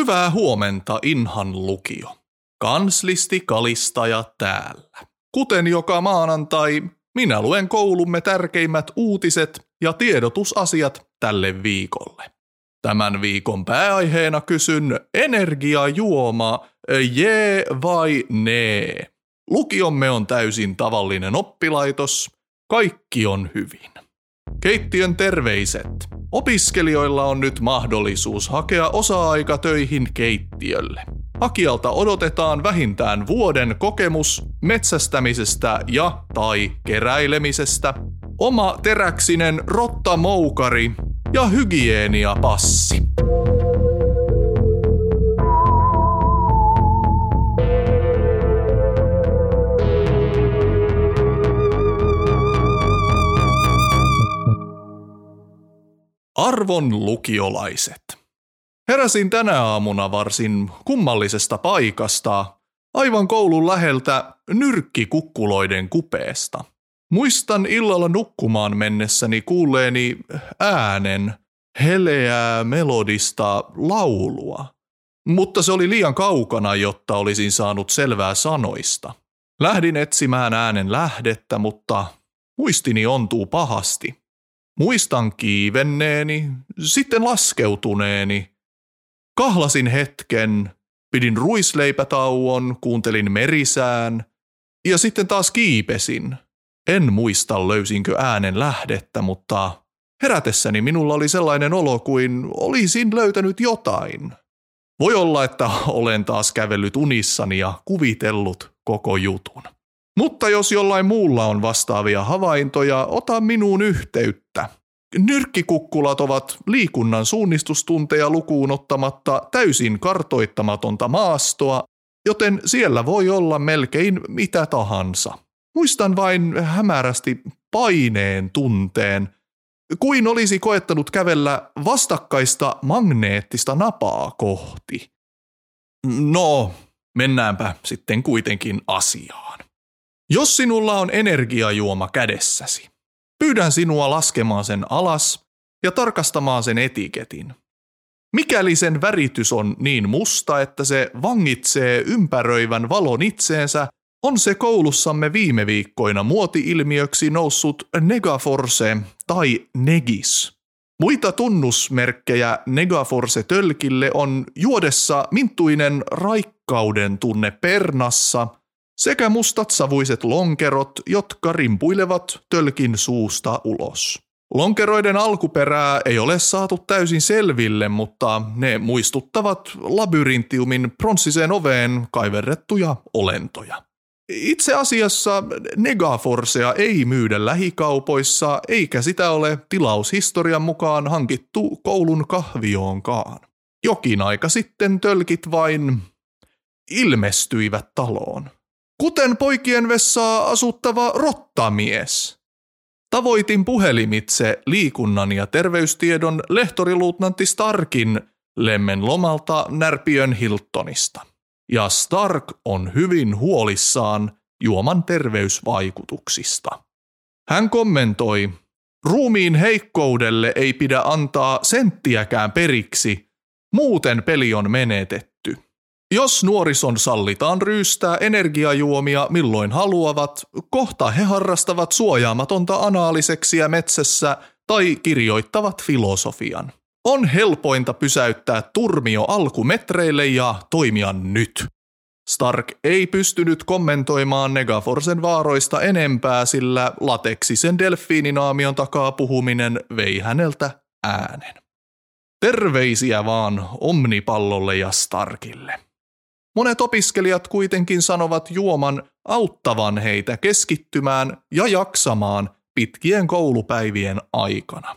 Hyvää huomenta Inhan lukio. Kanslisti kalistaja täällä. Kuten joka maanantai, minä luen koulumme tärkeimmät uutiset ja tiedotusasiat tälle viikolle. Tämän viikon pääaiheena kysyn energiajuoma, jee vai nee. Lukiomme on täysin tavallinen oppilaitos, kaikki on hyvin. Keittiön terveiset. Opiskelijoilla on nyt mahdollisuus hakea osa-aikatöihin keittiölle. Hakijalta odotetaan vähintään vuoden kokemus metsästämisestä ja tai keräilemisestä, oma teräksinen rottamoukari ja hygieniapassi. Arvon lukiolaiset. Heräsin tänä aamuna varsin kummallisesta paikasta, aivan koulun läheltä nyrkkikukkuloiden kupeesta. Muistan illalla nukkumaan mennessäni kuulleeni äänen, heleää melodista laulua. Mutta se oli liian kaukana, jotta olisin saanut selvää sanoista. Lähdin etsimään äänen lähdettä, mutta muistini ontuu pahasti. Muistan kiivenneeni, sitten laskeutuneeni. Kahlasin hetken, pidin ruisleipätauon, kuuntelin merisään ja sitten taas kiipesin. En muista löysinkö äänen lähdettä, mutta herätessäni minulla oli sellainen olo kuin olisin löytänyt jotain. Voi olla, että olen taas kävellyt unissani ja kuvitellut koko jutun. Mutta jos jollain muulla on vastaavia havaintoja, ota minuun yhteyttä. Nyrkkikukkulat ovat liikunnan suunnistustunteja lukuun ottamatta täysin kartoittamatonta maastoa, joten siellä voi olla melkein mitä tahansa. Muistan vain hämärästi paineen tunteen, kuin olisi koettanut kävellä vastakkaista magneettista napaa kohti. No, mennäänpä sitten kuitenkin asiaan. Jos sinulla on energiajuoma kädessäsi, pyydän sinua laskemaan sen alas ja tarkastamaan sen etiketin. Mikäli sen väritys on niin musta, että se vangitsee ympäröivän valon itseensä, on se koulussamme viime viikkoina muoti-ilmiöksi noussut Negaforce tai Negis. Muita tunnusmerkkejä Negaforce-tölkille on juodessa mintuinen raikkauden tunne pernassa – sekä mustat savuiset lonkerot, jotka rimpuilevat tölkin suusta ulos. Lonkeroiden alkuperää ei ole saatu täysin selville, mutta ne muistuttavat labyrintiumin pronssiseen oveen kaiverrettuja olentoja. Itse asiassa Negaforcea ei myydä lähikaupoissa, eikä sitä ole tilaushistorian mukaan hankittu koulun kahvioonkaan. Jokin aika sitten tölkit vain ilmestyivät taloon kuten poikien vessaa asuttava rottamies. Tavoitin puhelimitse liikunnan ja terveystiedon lehtoriluutnantti Starkin lemmen lomalta Närpiön Hiltonista. Ja Stark on hyvin huolissaan juoman terveysvaikutuksista. Hän kommentoi, ruumiin heikkoudelle ei pidä antaa senttiäkään periksi, muuten peli on menetetty. Jos nuorison sallitaan ryystää energiajuomia milloin haluavat, kohta he harrastavat suojaamatonta anaaliseksiä metsässä tai kirjoittavat filosofian. On helpointa pysäyttää turmio alkumetreille ja toimia nyt. Stark ei pystynyt kommentoimaan Negaforsen vaaroista enempää, sillä lateksisen delfiininaamion takaa puhuminen vei häneltä äänen. Terveisiä vaan Omnipallolle ja Starkille. Monet opiskelijat kuitenkin sanovat juoman auttavan heitä keskittymään ja jaksamaan pitkien koulupäivien aikana.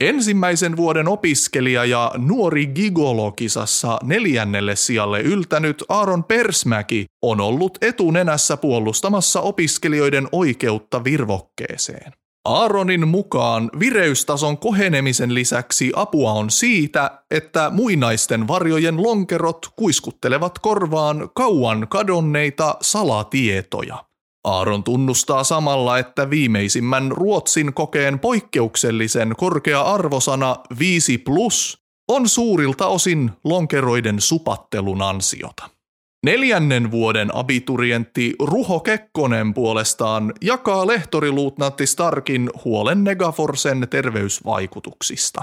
Ensimmäisen vuoden opiskelija ja nuori gigolokisassa neljännelle sijalle yltänyt Aaron Persmäki on ollut etunenässä puolustamassa opiskelijoiden oikeutta virvokkeeseen. Aaronin mukaan vireystason kohenemisen lisäksi apua on siitä, että muinaisten varjojen lonkerot kuiskuttelevat korvaan kauan kadonneita salatietoja. Aaron tunnustaa samalla, että viimeisimmän Ruotsin kokeen poikkeuksellisen korkea arvosana 5 plus on suurilta osin lonkeroiden supattelun ansiota. Neljännen vuoden abiturientti Ruho Kekkonen puolestaan jakaa lehtoriluutnantti Starkin huolen Negaforsen terveysvaikutuksista.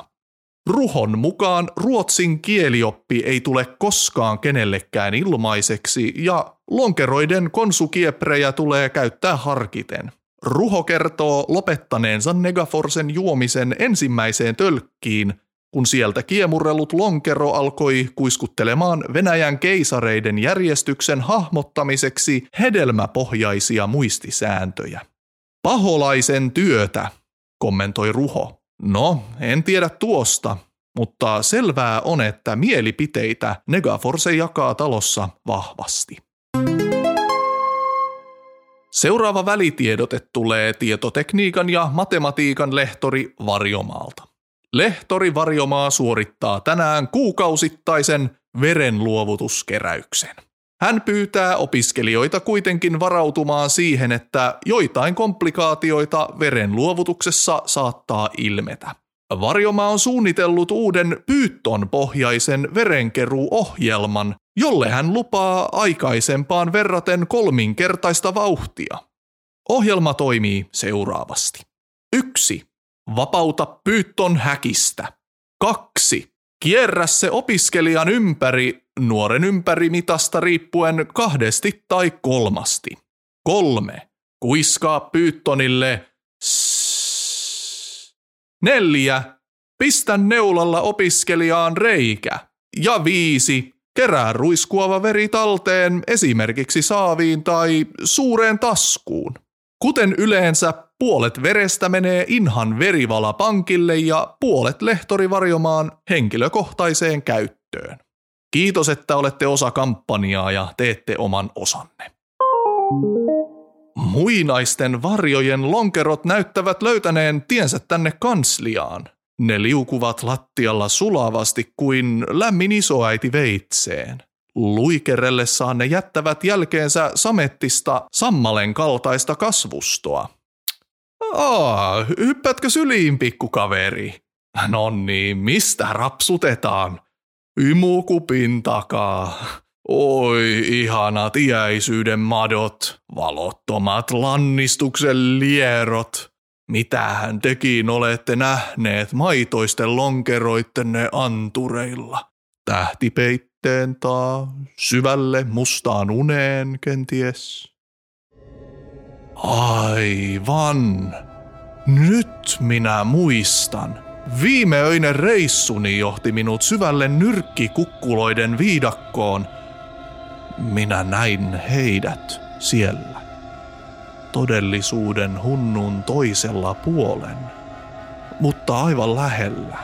Ruhon mukaan ruotsin kielioppi ei tule koskaan kenellekään ilmaiseksi ja lonkeroiden konsukieprejä tulee käyttää harkiten. Ruho kertoo lopettaneensa Negaforsen juomisen ensimmäiseen tölkkiin kun sieltä kiemurrellut lonkero alkoi kuiskuttelemaan Venäjän keisareiden järjestyksen hahmottamiseksi hedelmäpohjaisia muistisääntöjä. Paholaisen työtä, kommentoi Ruho. No, en tiedä tuosta, mutta selvää on, että mielipiteitä Negaforce jakaa talossa vahvasti. Seuraava välitiedote tulee tietotekniikan ja matematiikan lehtori Varjomaalta. Lehtori Varjomaa suorittaa tänään kuukausittaisen verenluovutuskeräyksen. Hän pyytää opiskelijoita kuitenkin varautumaan siihen, että joitain komplikaatioita verenluovutuksessa saattaa ilmetä. Varjomaa on suunnitellut uuden pyytton pohjaisen verenkeruuohjelman, jolle hän lupaa aikaisempaan verraten kolminkertaista vauhtia. Ohjelma toimii seuraavasti. 1. Vapauta pyytton häkistä. Kaksi. Kierrä se opiskelijan ympäri, nuoren ympäri mitasta riippuen kahdesti tai kolmasti. Kolme. Kuiskaa pyyttonille. Sss. Neljä. Pistä neulalla opiskelijaan reikä. Ja viisi. Kerää ruiskuava veri talteen esimerkiksi saaviin tai suureen taskuun. Kuten yleensä puolet verestä menee Inhan verivala pankille ja puolet lehtori varjomaan henkilökohtaiseen käyttöön. Kiitos, että olette osa kampanjaa ja teette oman osanne. Muinaisten varjojen lonkerot näyttävät löytäneen tiensä tänne kansliaan. Ne liukuvat lattialla sulavasti kuin lämmin isoäiti veitseen. Luikerellessaan ne jättävät jälkeensä samettista sammalen kaltaista kasvustoa. Aa, hyppätkö syliin, pikkukaveri? No niin, mistä rapsutetaan? Imukupin takaa. Oi, ihanat iäisyyden madot, valottomat lannistuksen lierot. Mitähän tekin olette nähneet maitoisten lonkeroittenne antureilla? Tähtipeit sitten taa syvälle mustaan uneen kenties. Aivan. Nyt minä muistan. Viimeöinen reissuni johti minut syvälle nyrkkikukkuloiden viidakkoon. Minä näin heidät siellä. Todellisuuden hunnun toisella puolen, mutta aivan lähellä.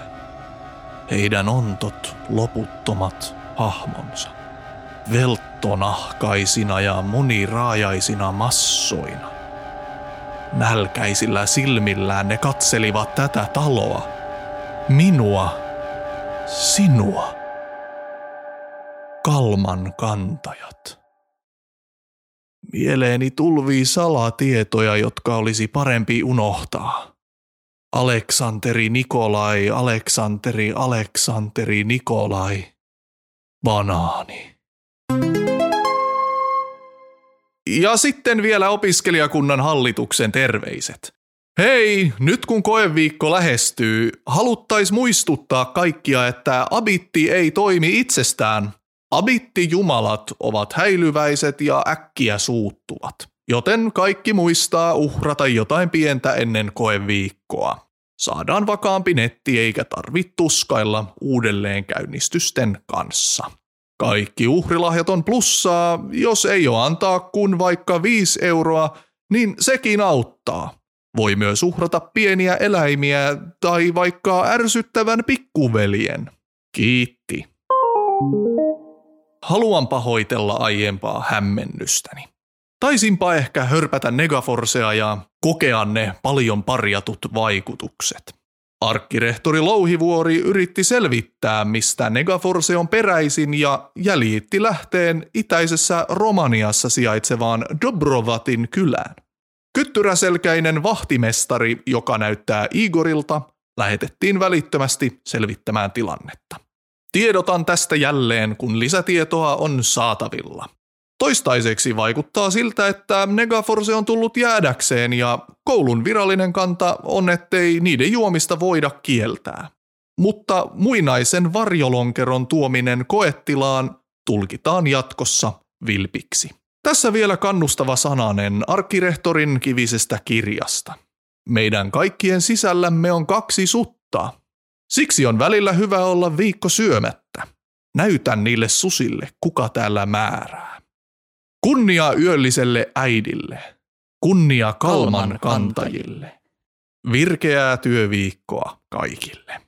Heidän ontot loputtomat hahmonsa. Velttonahkaisina ja moniraajaisina massoina. Nälkäisillä silmillään ne katselivat tätä taloa. Minua. Sinua. Kalman kantajat. Mieleeni tulvii salatietoja, jotka olisi parempi unohtaa. Aleksanteri Nikolai, Aleksanteri, Aleksanteri Nikolai – banaani. Ja sitten vielä opiskelijakunnan hallituksen terveiset. Hei, nyt kun koeviikko lähestyy, haluttais muistuttaa kaikkia, että abitti ei toimi itsestään. Abitti-jumalat ovat häilyväiset ja äkkiä suuttuvat, joten kaikki muistaa uhrata jotain pientä ennen koeviikkoa. Saadaan vakaampi netti eikä tarvitse tuskailla uudelleenkäynnistysten kanssa. Kaikki uhrilahjat on plussaa, jos ei ole antaa kun vaikka 5 euroa, niin sekin auttaa. Voi myös uhrata pieniä eläimiä tai vaikka ärsyttävän pikkuveljen. Kiitti. Haluan pahoitella aiempaa hämmennystäni. Taisinpa ehkä hörpätä Negaforcea ja kokea ne paljon parjatut vaikutukset. Arkkirehtori Louhivuori yritti selvittää, mistä Negaforce on peräisin ja jäljitti lähteen itäisessä Romaniassa sijaitsevaan Dobrovatin kylään. Kyttyräselkäinen vahtimestari, joka näyttää Igorilta, lähetettiin välittömästi selvittämään tilannetta. Tiedotan tästä jälleen, kun lisätietoa on saatavilla. Toistaiseksi vaikuttaa siltä, että Negaforce on tullut jäädäkseen ja koulun virallinen kanta on, ettei niiden juomista voida kieltää. Mutta muinaisen varjolonkeron tuominen koettilaan tulkitaan jatkossa vilpiksi. Tässä vielä kannustava sananen arkkirehtorin kivisestä kirjasta. Meidän kaikkien sisällämme on kaksi sutta. Siksi on välillä hyvä olla viikko syömättä. Näytän niille susille, kuka täällä määrää. Kunnia yölliselle äidille. Kunnia kalman kantajille. Virkeää työviikkoa kaikille.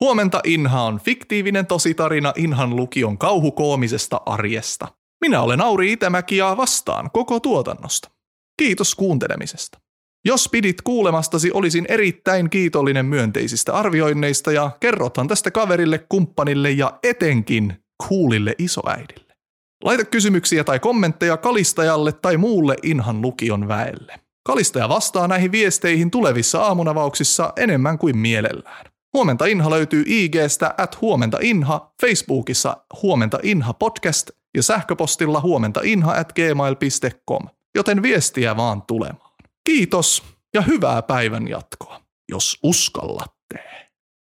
Huomenta Inha on fiktiivinen tositarina Inhan lukion kauhukoomisesta arjesta. Minä olen Auri Itämäki ja vastaan koko tuotannosta. Kiitos kuuntelemisesta. Jos pidit kuulemastasi, olisin erittäin kiitollinen myönteisistä arvioinneista ja kerrothan tästä kaverille, kumppanille ja etenkin kuulille isoäidille. Laita kysymyksiä tai kommentteja kalistajalle tai muulle Inhan lukion väelle. Kalistaja vastaa näihin viesteihin tulevissa aamunavauksissa enemmän kuin mielellään. Huomenta Inha löytyy IGstä at huomenta Inha, Facebookissa huomenta Inha podcast ja sähköpostilla huomenta Inha at gmail.com, joten viestiä vaan tulemaan. Kiitos ja hyvää päivän jatkoa, jos uskallat.